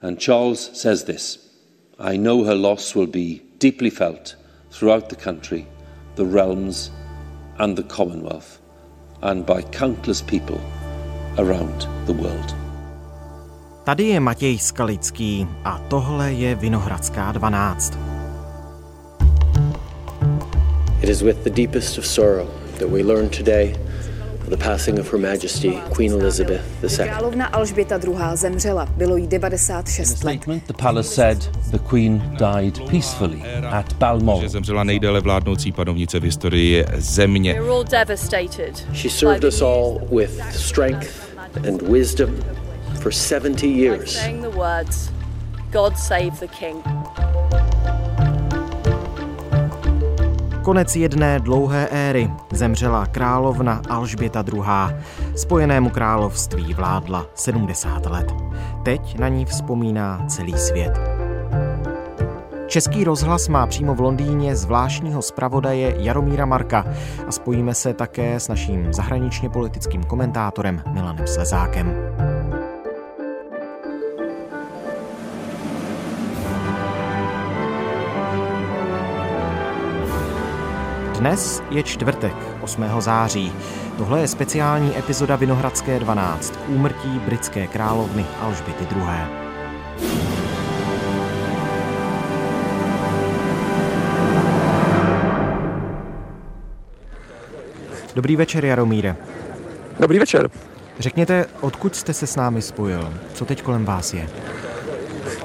And Charles says this I know her loss will be deeply felt throughout the country, the realms, and the Commonwealth, and by countless people around the world. Tady je Matěj Skalický a tohle je Vinohradská 12. It is with the deepest of sorrow that we learn today the passing of Her Majesty Queen Elizabeth II. Královna Alžběta II. zemřela. Bylo jí 96 let. The palace said the queen died peacefully at Balmoral. Že zemřela nejdéle vládnoucí panovnice v historii země. We're all devastated. She served us all with strength and wisdom for 70 By years. saying the words, God save the king. Konec jedné dlouhé éry zemřela královna Alžběta II. Spojenému království vládla 70 let. Teď na ní vzpomíná celý svět. Český rozhlas má přímo v Londýně zvláštního zpravodaje Jaromíra Marka a spojíme se také s naším zahraničně politickým komentátorem Milanem Slezákem. Dnes je čtvrtek, 8. září. Tohle je speciální epizoda Vinohradské 12 k úmrtí britské královny Alžběty II. Dobrý večer, Jaromíre. Dobrý večer. Řekněte, odkud jste se s námi spojil? Co teď kolem vás je?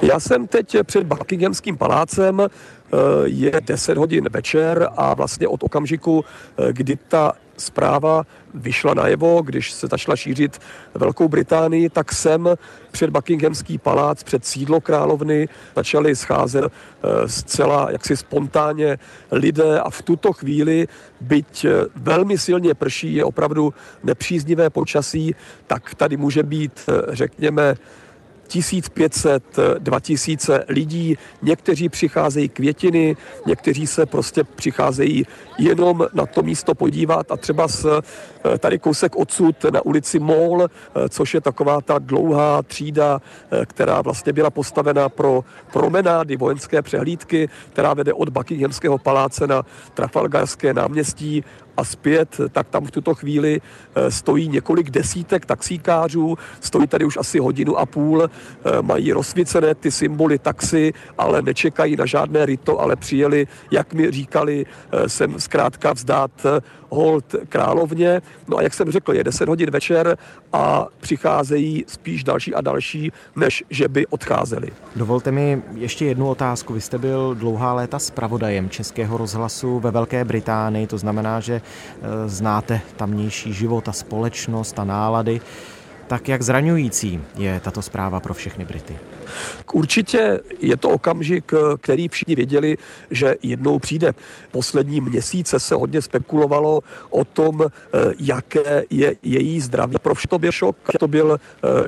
Já jsem teď před Buckinghamským palácem, eh, je 10 hodin večer a vlastně od okamžiku, eh, kdy ta zpráva vyšla najevo, když se začala šířit Velkou Británii, tak jsem před Buckinghamský palác, před sídlo královny začali scházet eh, zcela jaksi spontánně lidé a v tuto chvíli, byť velmi silně prší, je opravdu nepříznivé počasí, tak tady může být, řekněme, 1500, 2000 lidí. Někteří přicházejí květiny, někteří se prostě přicházejí jenom na to místo podívat a třeba s, tady kousek odsud na ulici Mall, což je taková ta dlouhá třída, která vlastně byla postavena pro promenády vojenské přehlídky, která vede od Buckinghamského paláce na Trafalgarské náměstí. A zpět, tak tam v tuto chvíli eh, stojí několik desítek taxíkářů, stojí tady už asi hodinu a půl, eh, mají rozsvícené ty symboly taxi, ale nečekají na žádné rito, ale přijeli, jak mi říkali, eh, sem zkrátka vzdát hold královně. No a jak jsem řekl, je 10 hodin večer a přicházejí spíš další a další, než že by odcházeli. Dovolte mi ještě jednu otázku. Vy jste byl dlouhá léta zpravodajem Českého rozhlasu ve Velké Británii, to znamená, že eh, znáte tamnější život a společnost a nálady. Tak jak zraňující je tato zpráva pro všechny Brity? Určitě je to okamžik, který všichni věděli, že jednou přijde. Poslední měsíce se hodně spekulovalo o tom, jaké je její zdraví. Pro to byl šok. To byl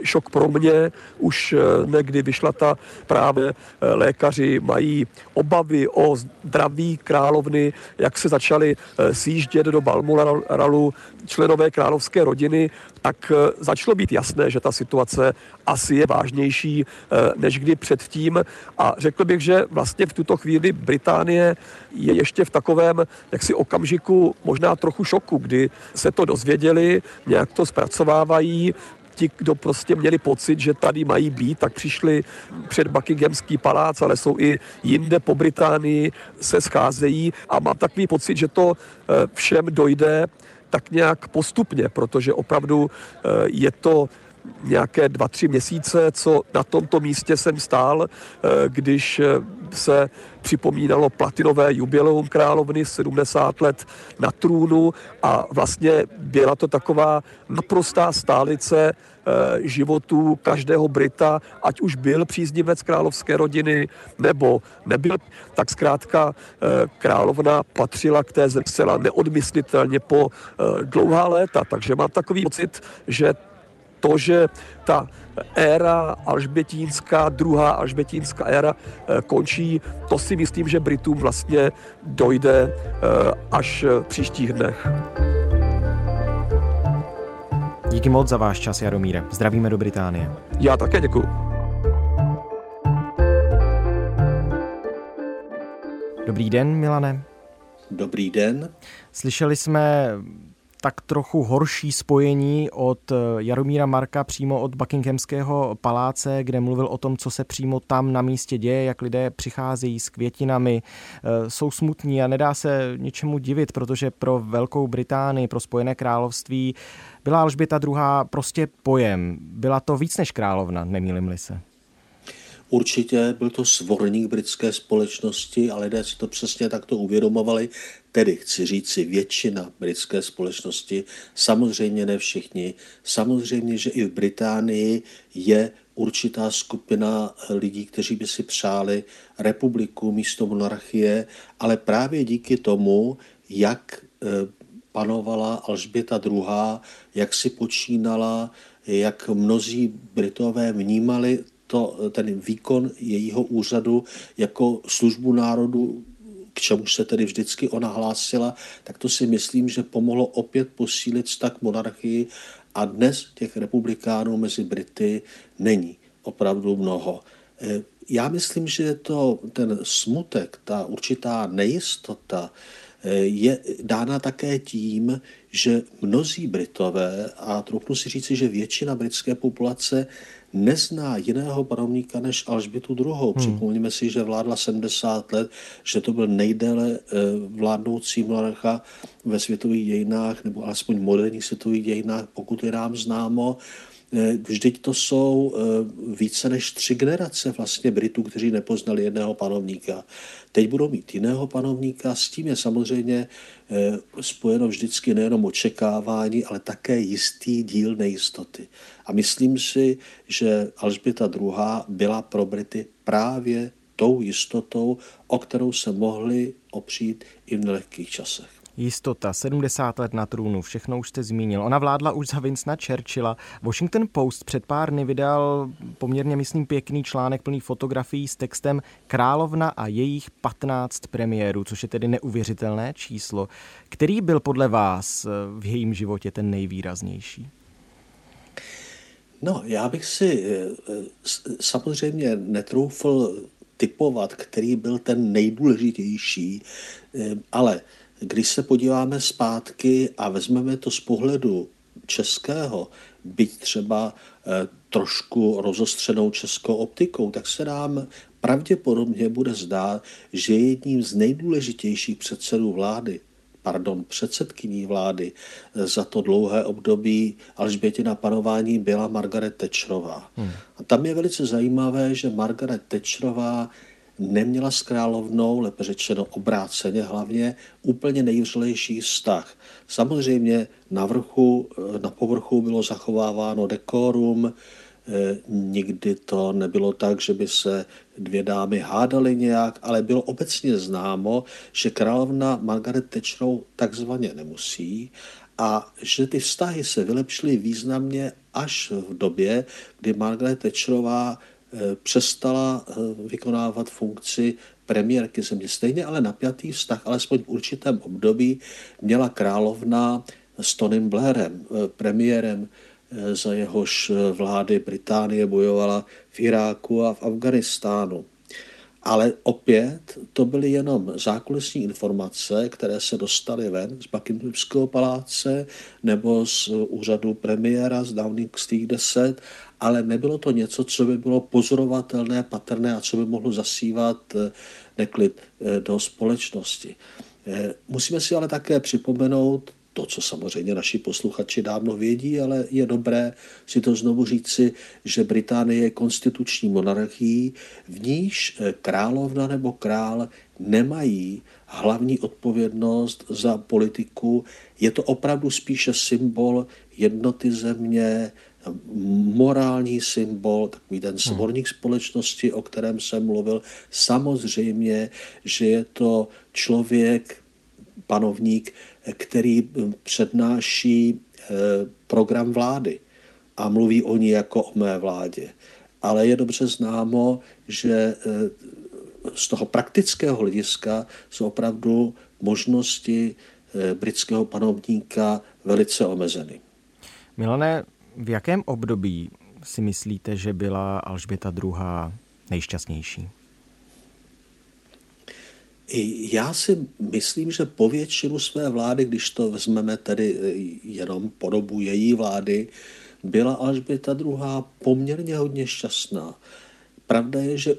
šok pro mě. Už někdy vyšla ta právě lékaři mají obavy o zdraví královny, jak se začali sjíždět do Balmoralu členové královské rodiny, tak začalo být jasné, že ta situace asi je vážnější než kdy předtím. A řekl bych, že vlastně v tuto chvíli Británie je ještě v takovém jaksi okamžiku možná trochu šoku, kdy se to dozvěděli, nějak to zpracovávají, ti, kdo prostě měli pocit, že tady mají být, tak přišli před Buckinghamský palác, ale jsou i jinde po Británii, se scházejí a mám takový pocit, že to všem dojde tak nějak postupně, protože opravdu je to nějaké dva, tři měsíce, co na tomto místě jsem stál, když se připomínalo platinové jubileum královny 70 let na trůnu a vlastně byla to taková naprostá stálice životů každého Brita, ať už byl příznivec královské rodiny nebo nebyl, tak zkrátka královna patřila k té zcela neodmyslitelně po dlouhá léta. Takže mám takový pocit, že to, že ta éra alžbětínská, druhá alžbětínská éra eh, končí, to si myslím, že Britům vlastně dojde eh, až eh, v příštích dnech. Díky moc za váš čas, Jaromíre. Zdravíme do Británie. Já také děkuji. Dobrý den, Milane. Dobrý den. Slyšeli jsme tak trochu horší spojení od eh, Jaromíra Marka přímo od Buckinghamského paláce, kde mluvil o tom, co se přímo tam na místě děje, jak lidé přicházejí s květinami, eh, jsou smutní a nedá se ničemu divit, protože pro Velkou Británii, pro Spojené království byla Alžběta II. prostě pojem. Byla to víc než královna, nemýlim-li se. Určitě byl to svorník britské společnosti a lidé si to přesně takto uvědomovali. Tedy chci říct si většina britské společnosti, samozřejmě ne všichni, samozřejmě, že i v Británii je určitá skupina lidí, kteří by si přáli republiku místo monarchie, ale právě díky tomu, jak eh, panovala Alžběta II., jak si počínala, jak mnozí Britové vnímali to, ten výkon jejího úřadu jako službu národu, k čemu se tedy vždycky ona hlásila, tak to si myslím, že pomohlo opět posílit vztah monarchii a dnes těch republikánů mezi Brity není opravdu mnoho. E, já myslím, že to, ten smutek, ta určitá nejistota e, je dána také tím, že mnozí Britové, a trochu si říci, že většina britské populace nezná jiného panovníka než Alžbětu II. Hmm. Připomněme si, že vládla 70 let, že to byl nejdéle eh, vládnoucí monarcha ve světových dějinách, nebo alespoň moderních světových dějinách, pokud je nám známo. Vždyť to jsou eh, více než tři generace vlastně Britů, kteří nepoznali jedného panovníka. Teď budou mít jiného panovníka, s tím je samozřejmě eh, spojeno vždycky nejenom očekávání, ale také jistý díl nejistoty. A myslím si, že Alžběta II. byla pro Brity právě tou jistotou, o kterou se mohli opřít i v nelehkých časech. Jistota, 70 let na trůnu, všechno už jste zmínil. Ona vládla už za Vincenta Churchilla. Washington Post před pár dny vydal poměrně, myslím, pěkný článek plný fotografií s textem Královna a jejich 15 premiérů, což je tedy neuvěřitelné číslo. Který byl podle vás eh, v jejím životě ten nejvýraznější? No, já bych si eh, samozřejmě netroufl typovat, který byl ten nejdůležitější, eh, ale když se podíváme zpátky a vezmeme to z pohledu českého, byť třeba eh, trošku rozostřenou českou optikou, tak se nám pravděpodobně bude zdát, že jedním z nejdůležitějších předsedů vlády, pardon, předsedkyní vlády eh, za to dlouhé období Alžbětina panování byla Margaret Thatcherová. Hmm. A tam je velice zajímavé, že Margaret Thatcherová neměla s královnou, lépe řečeno obráceně hlavně, úplně nejvřelejší vztah. Samozřejmě na vrchu, na povrchu bylo zachováváno dekorum, eh, nikdy to nebylo tak, že by se dvě dámy hádaly nějak, ale bylo obecně známo, že královna Margaret Thatcherovou takzvaně nemusí a že ty vztahy se vylepšily významně až v době, kdy Margaret Eh, přestala eh, vykonávat funkci premiérky země. Stejně ale napjatý vztah, alespoň v určitém období, měla královna s Tonym Blairem, eh, premiérem, za jehož vlády Británie bojovala v Iráku a v Afganistánu. Ale opět to byly jenom zákulisní informace, které se dostaly ven z Buckinghamského paláce nebo z úřadu premiéra z Downing Street 10 ale nebylo to něco, co by bylo pozorovatelné, patrné a co by mohlo zasívat eh, neklid eh, do společnosti. Eh, musíme si ale také připomenout to, co samozřejmě naši posluchači dávno vědí, ale je dobré si to znovu říci, že Británie je konstituční monarchií, v níž královna nebo král nemají hlavní odpovědnost za politiku. Je to opravdu spíše symbol jednoty země, morální symbol, takový ten svorník společnosti, o kterém jsem mluvil. Samozřejmě, že je to člověk, panovník, který přednáší eh, program vlády a mluví o ní jako o mé vládě. Ale je dobře známo, že eh, z toho praktického hlediska jsou opravdu možnosti eh, britského panovníka velice omezeny. Milané, v jakém období si myslíte, že byla Alžběta II. nejšťastnější? Já si myslím, že po většinu své vlády, když to vezmeme tedy jenom po dobu její vlády, byla Alžběta II. poměrně hodně šťastná. Pravda je, že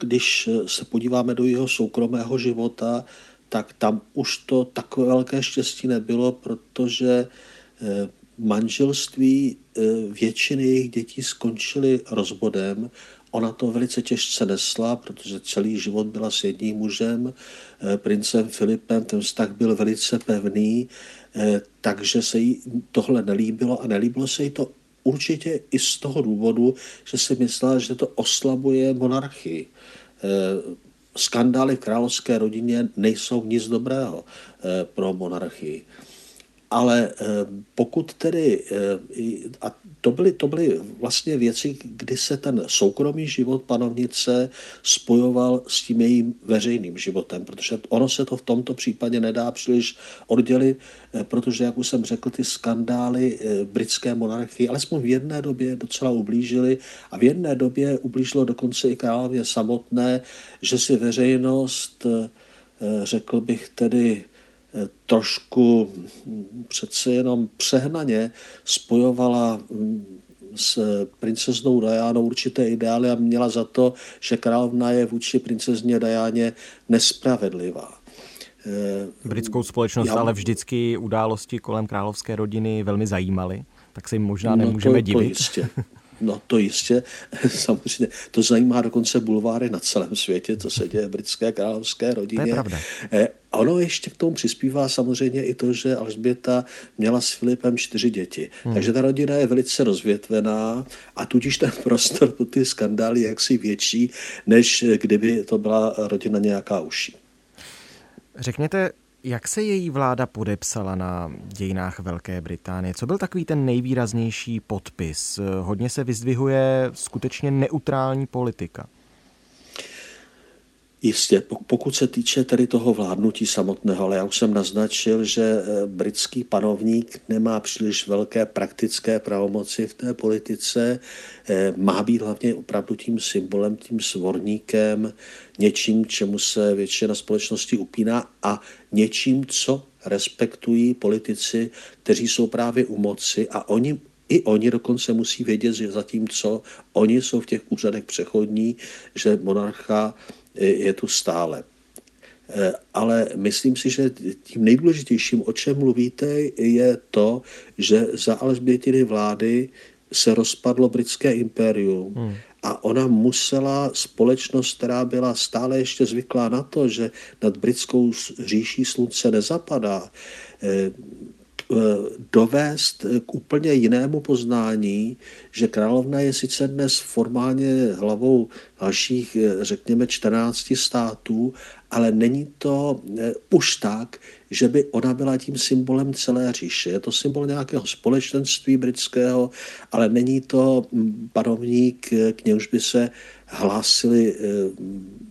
když se podíváme do jeho soukromého života, tak tam už to takové velké štěstí nebylo, protože eh, manželství eh, většiny jejich dětí skončily rozvodem. Ona to velice těžce nesla, protože celý život byla s jedním mužem, eh, princem Filipem, ten vztah byl velice pevný, takže se jí tohle nelíbilo a nelíbilo se jí to určitě i z toho důvodu, že si myslela, že to oslabuje monarchii skandály v královské rodině nejsou nic dobrého eh, pro monarchii. Ale eh, pokud tedy, eh, a to byly, to byly vlastně věci, kdy se ten soukromý život panovnice spojoval s tím jejím veřejným životem, protože ono se to v tomto případě nedá příliš oddělit, protože, jak už jsem řekl, ty skandály britské monarchii alespoň v jedné době docela ublížily a v jedné době ublížilo dokonce i králově samotné, že si veřejnost, řekl bych tedy, trošku přece jenom přehnaně spojovala s princeznou Dajánou určité ideály a měla za to, že královna je vůči princezně Dajáně nespravedlivá. Britskou společnost Já... ale vždycky události kolem královské rodiny velmi zajímaly, tak se jim možná nemůžeme no to, divit. To jistě. No to jistě, samozřejmě, to zajímá dokonce bulváry na celém světě, co se děje v britské královské rodině. To je pravda. Eh, ono ještě k tomu přispívá samozřejmě i to, že Alžběta měla s Filipem čtyři děti. Hmm. Takže ta rodina je velice rozvětvená a tudíž ten prostor pro ty skandály je jaksi větší, než kdyby to byla rodina nějaká uší. Řekněte, jak se její vláda podepsala na dějinách Velké Británie? Co byl takový ten nejvýraznější podpis? Hodně se vyzdvihuje skutečně neutrální politika. Jistě, pokud se týče tedy toho vládnutí samotného, ale já už jsem naznačil, že eh, britský panovník nemá příliš velké praktické pravomoci v té politice, eh, má být hlavně opravdu tím symbolem, tím svorníkem, něčím, čemu se většina společnosti upíná a něčím, co respektují politici, kteří jsou právě u moci a oni i oni dokonce musí vědět, že zatímco oni jsou v těch úřadech přechodní, že monarcha je tu stále. Eh, ale myslím si, že tím nejdůležitějším, o čem mluvíte, je to, že za Alžbětiny vlády se rozpadlo britské impérium hmm. a ona musela společnost, která byla stále ještě zvyklá na to, že nad britskou říší slunce nezapadá, Eh, dovést k úplně jinému poznání, že královna je sice dnes formálně hlavou dalších, eh, řekněme, 14 států, ale není to eh, už tak, že by ona byla tím symbolem celé říše. Je to symbol nějakého společenství britského, ale není to hm, panovník, k němž by se hlásili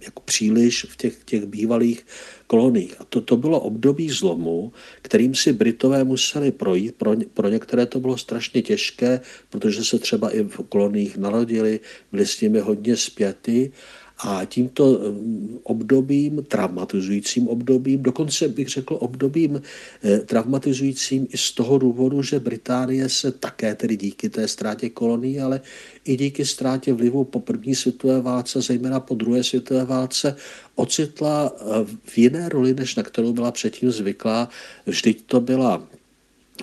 jako příliš v těch, těch bývalých koloních. A to, to bylo období zlomu, kterým si Britové museli projít. Pro, pro některé to bylo strašně těžké, protože se třeba i v koloních narodili, byli s nimi hodně zpěty a tímto mm, obdobím, traumatizujícím obdobím, dokonce bych řekl obdobím eh, traumatizujícím i z toho důvodu, že Británie se také tedy díky té ztrátě kolonií, ale i díky ztrátě vlivu po první světové válce, zejména po druhé světové válce, ocitla eh, v jiné roli, než na kterou byla předtím zvyklá. Vždyť to byla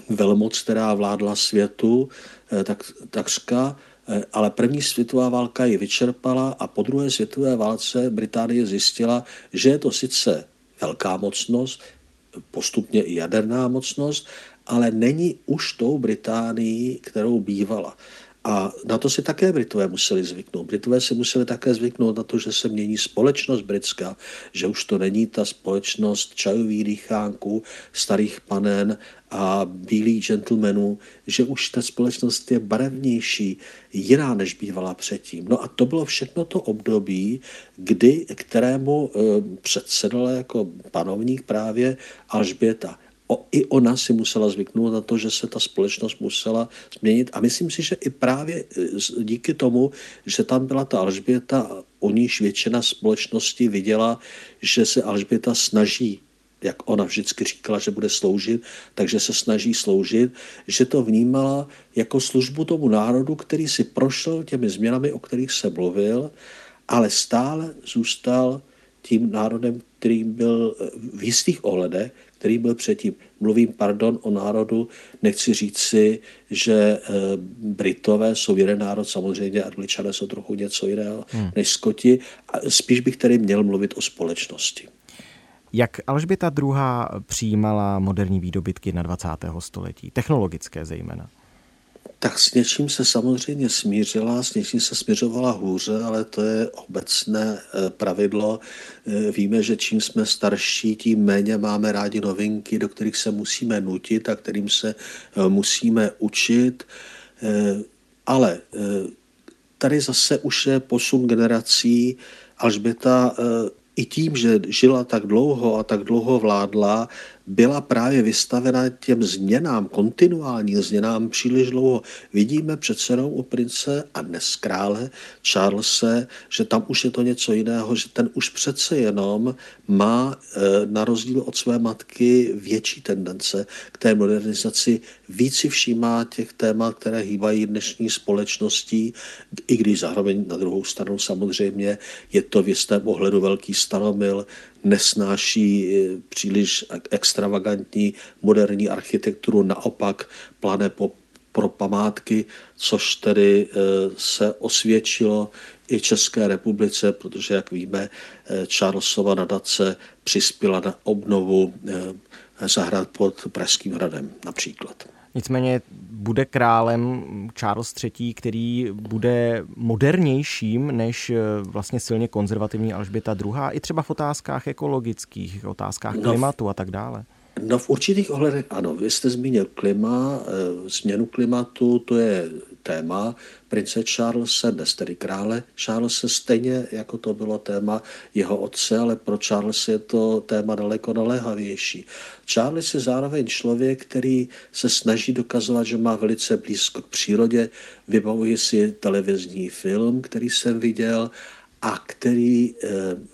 velmoc, která vládla světu, eh, tak, takřka Eh, ale první světová válka ji vyčerpala a po druhé světové válce Británie zjistila, že je to sice velká mocnost, postupně i jaderná mocnost, ale není už tou Británií, kterou bývala. A na to si také Britové museli zvyknout. Britové si museli také zvyknout na to, že se mění společnost britská, že už to není ta společnost čajových dýchánků, starých panen a bílých gentlemanů, že už ta společnost je barevnější, jiná než bývala předtím. No a to bylo všechno to období, kdy, kterému e, předsedala jako panovník právě Alžběta o, i ona si musela zvyknout na to, že se ta společnost musela změnit. A myslím si, že i právě e, díky tomu, že tam byla ta Alžběta, o níž většina společnosti viděla, že se Alžběta snaží jak ona vždycky říkala, že bude sloužit, takže se snaží sloužit, že to vnímala jako službu tomu národu, který si prošel těmi změnami, o kterých se mluvil, ale stále zůstal tím národem, který byl v jistých ohledech, který byl předtím. Mluvím, pardon, o národu, nechci říct si, že eh, Britové jsou jeden národ, samozřejmě Angličané jsou trochu něco jiného hmm. než Skoti. Spíš bych tedy měl mluvit o společnosti. Jak Alžběta II. přijímala moderní výdobytky na 20. století, technologické zejména? Tak s něčím se samozřejmě smířila, s něčím se směřovala hůře, ale to je obecné eh, pravidlo. Eh, víme, že čím jsme starší, tím méně máme rádi novinky, do kterých se musíme nutit a kterým se eh, musíme učit. Ale tady zase už je posun generací. Alžběta i tím, že žila tak dlouho a tak dlouho vládla, byla právě vystavena těm změnám, kontinuálním změnám příliš dlouho. Vidíme přece jenom u prince a dnes krále Charlese, že tam už je to něco jiného, že ten už přece jenom má eh, na rozdíl od své matky větší tendence k té modernizaci, víc si všímá těch témat, které hýbají dnešní společností, i když zároveň na druhou stranu samozřejmě je to v jistém ohledu velký staromil, nesnáší eh, příliš extravagantní moderní architekturu, naopak plane po, pro památky, což tedy eh, se osvědčilo i České republice, protože, jak víme, eh, Charlesova nadace přispěla na obnovu zahrad pod Pražským hradem například. Nicméně bude králem Charles III., který bude modernějším než eh, vlastně silně konzervativní Alžběta II. i třeba v otázkách ekologických, otázkách no, klimatu a tak dále. No v určitých ohledech ano. Vy jste zmínil klima, e, změnu klimatu, to je téma prince Charlesa, dnes tedy krále Charlesa, stejně jako to bylo téma jeho otce, ale pro Charles je to téma daleko naléhavější. Charles je zároveň člověk, který se snaží dokazovat, že má velice blízko k přírodě. Vybavuji si televizní film, který jsem viděl a který eh,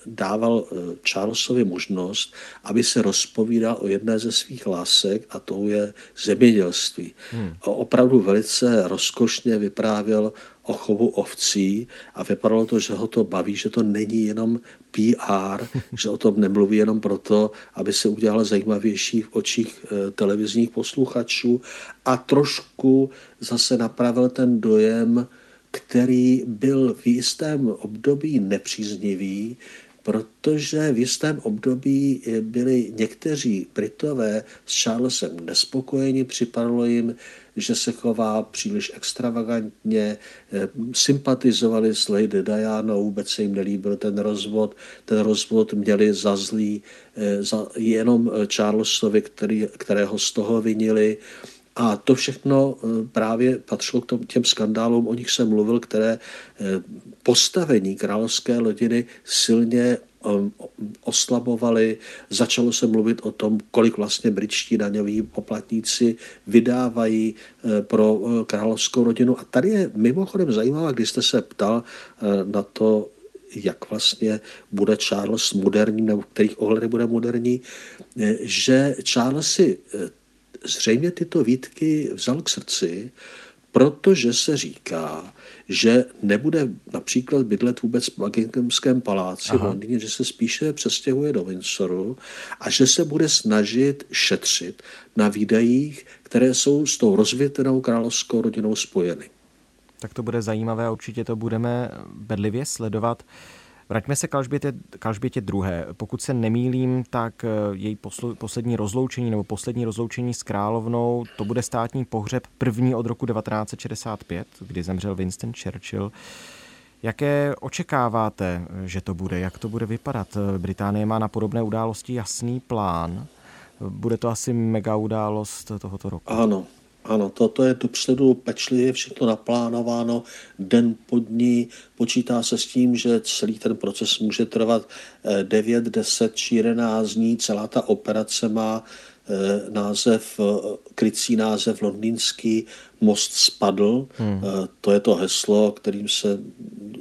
dával eh, Charlesovi možnost, aby se rozpovídal o jedné ze svých lásek a to je zemědělství. Hmm. Opravdu velice rozkošně vyprávěl o chovu ovcí a vypadalo to, že ho to baví, že to není jenom PR, že o tom nemluví jenom proto, aby se udělal zajímavější v očích eh, televizních posluchačů a trošku zase napravil ten dojem, který byl v jistém období nepříznivý, protože v jistém období byli někteří Britové s Charlesem nespokojeni, připadalo jim, že se chová příliš extravagantně, sympatizovali s Lady Diana, vůbec se jim nelíbil ten rozvod. Ten rozvod měli za zlý eh, za jenom Charlesovi, který, kterého z toho vinili. A to všechno eh, právě patřilo k tom, těm skandálům, o nich jsem mluvil, které eh, postavení královské rodiny silně eh, oslabovali. Začalo se mluvit o tom, kolik vlastně britští daňoví poplatníci vydávají pro královskou rodinu. A tady je mimochodem zajímavé, když jste se ptal na to, jak vlastně bude Charles moderní, nebo kterých ohledech bude moderní, že Charles si zřejmě tyto výtky vzal k srdci, protože se říká, že nebude například bydlet vůbec v Buckinghamském paláci v Londýně, že se spíše přestěhuje do Windsoru a že se bude snažit šetřit na výdajích, které jsou s tou rozvětenou královskou rodinou spojeny. Tak to bude zajímavé a určitě to budeme bedlivě sledovat. Vraťme se k Alžbětě, k Alžbětě druhé. Pokud se nemýlím, tak eh, její posl, poslední rozloučení nebo poslední rozloučení s královnou, to bude státní pohřeb první od roku 1965, kdy zemřel Winston Churchill. Jaké očekáváte, že to bude? Jak to bude vypadat? Británie má na podobné události jasný plán. Bude to asi mega událost tohoto roku. Ano, ano, toto je dopředu pečlivě všechno naplánováno, den po dní. Počítá se s tím, že celý ten proces může trvat 9, eh, 10 či 11 dní. Celá ta operace má název, krycí název londýnský most spadl. Hmm. To je to heslo, kterým se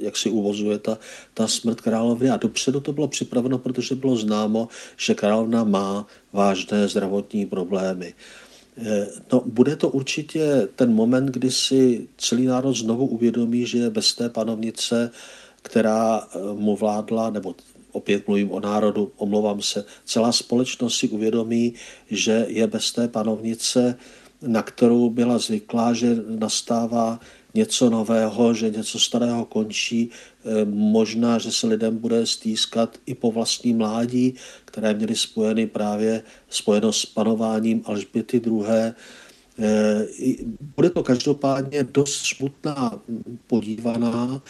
jak si uvozuje ta, ta smrt královny. A dopředu to bylo připraveno, protože bylo známo, že královna má vážné zdravotní problémy. No, bude to určitě ten moment, kdy si celý národ znovu uvědomí, že bez té panovnice, která mu vládla, nebo opět mluvím o národu, omlouvám se, celá společnost si uvědomí, že je bez té panovnice, na kterou byla zvyklá, že nastává něco nového, že něco starého končí, e, možná, že se lidem bude stýskat i po vlastní mládí, které měly spojeny právě spojeno s panováním Alžběty II. E, bude to každopádně dost smutná podívaná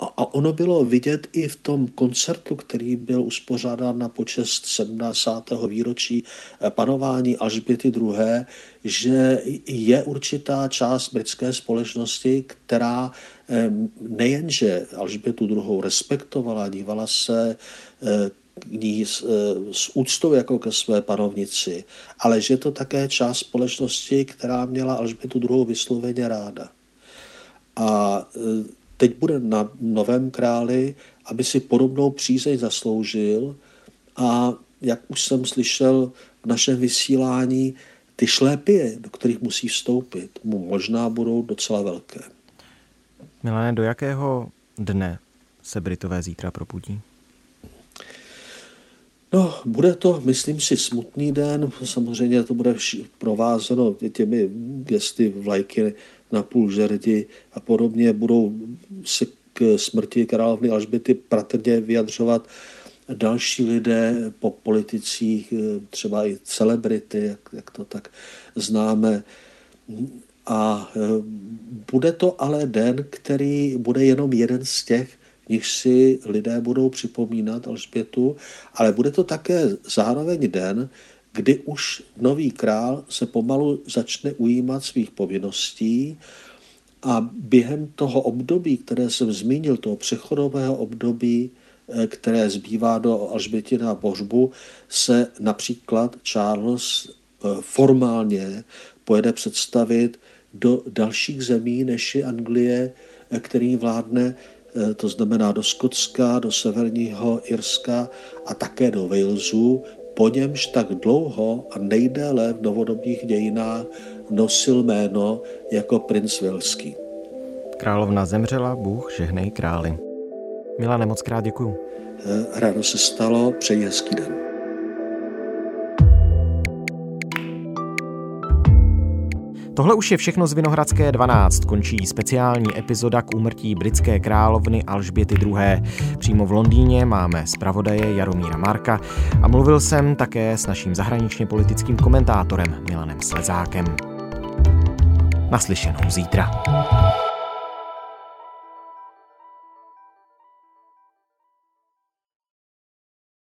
e, a ono bylo vidět i v tom koncertu, který byl uspořádán na počest 70. výročí eh, panování Alžběty II., že je určitá část britské společnosti, která eh, nejenže Alžbětu II. respektovala, dívala se eh, ní s, s úctou jako ke své panovnici, ale že to také část společnosti, která měla Alžbětu II. vysloveně ráda. A teď bude na novém králi, aby si podobnou přízeň zasloužil a jak už jsem slyšel v našem vysílání, ty šlépie, do kterých musí vstoupit, mu možná budou docela velké. Milané, do jakého dne se Britové zítra probudí? No, bude to, myslím si, smutný den. Samozřejmě to bude provázeno těmi gesty vlajky na půl žerdi a podobně budou se k smrti královny Alžběty pratrně vyjadřovat další lidé po politicích, třeba i celebrity, jak, jak to tak známe. A e, bude to ale den, který bude jenom jeden z těch, nich si lidé budou připomínat Alžbětu, ale bude to také zároveň den, kdy už nový král se pomalu začne ujímat svých povinností a během toho období, které jsem zmínil, toho přechodového období, eh, které zbývá do Alžbětina božbu, se například Charles eh, formálně pojede představit do dalších zemí, než je Anglie, eh, který vládne, to znamená do Skotska, do severního Irska a také do Walesu, po němž tak dlouho a nejdéle v novodobých dějinách nosil jméno jako princ Velský. Královna zemřela, Bůh žehnej králi. Milá moc krát děkuju. Eh, ráno se stalo, přeji hezký den. Tohle už je všechno z Vinohradské 12. Končí speciální epizoda k úmrtí britské královny Alžběty II. Přímo v Londýně máme zpravodaje Jaromíra Marka a mluvil jsem také s naším zahraničně politickým komentátorem Milanem Slezákem. Naslyšenou zítra.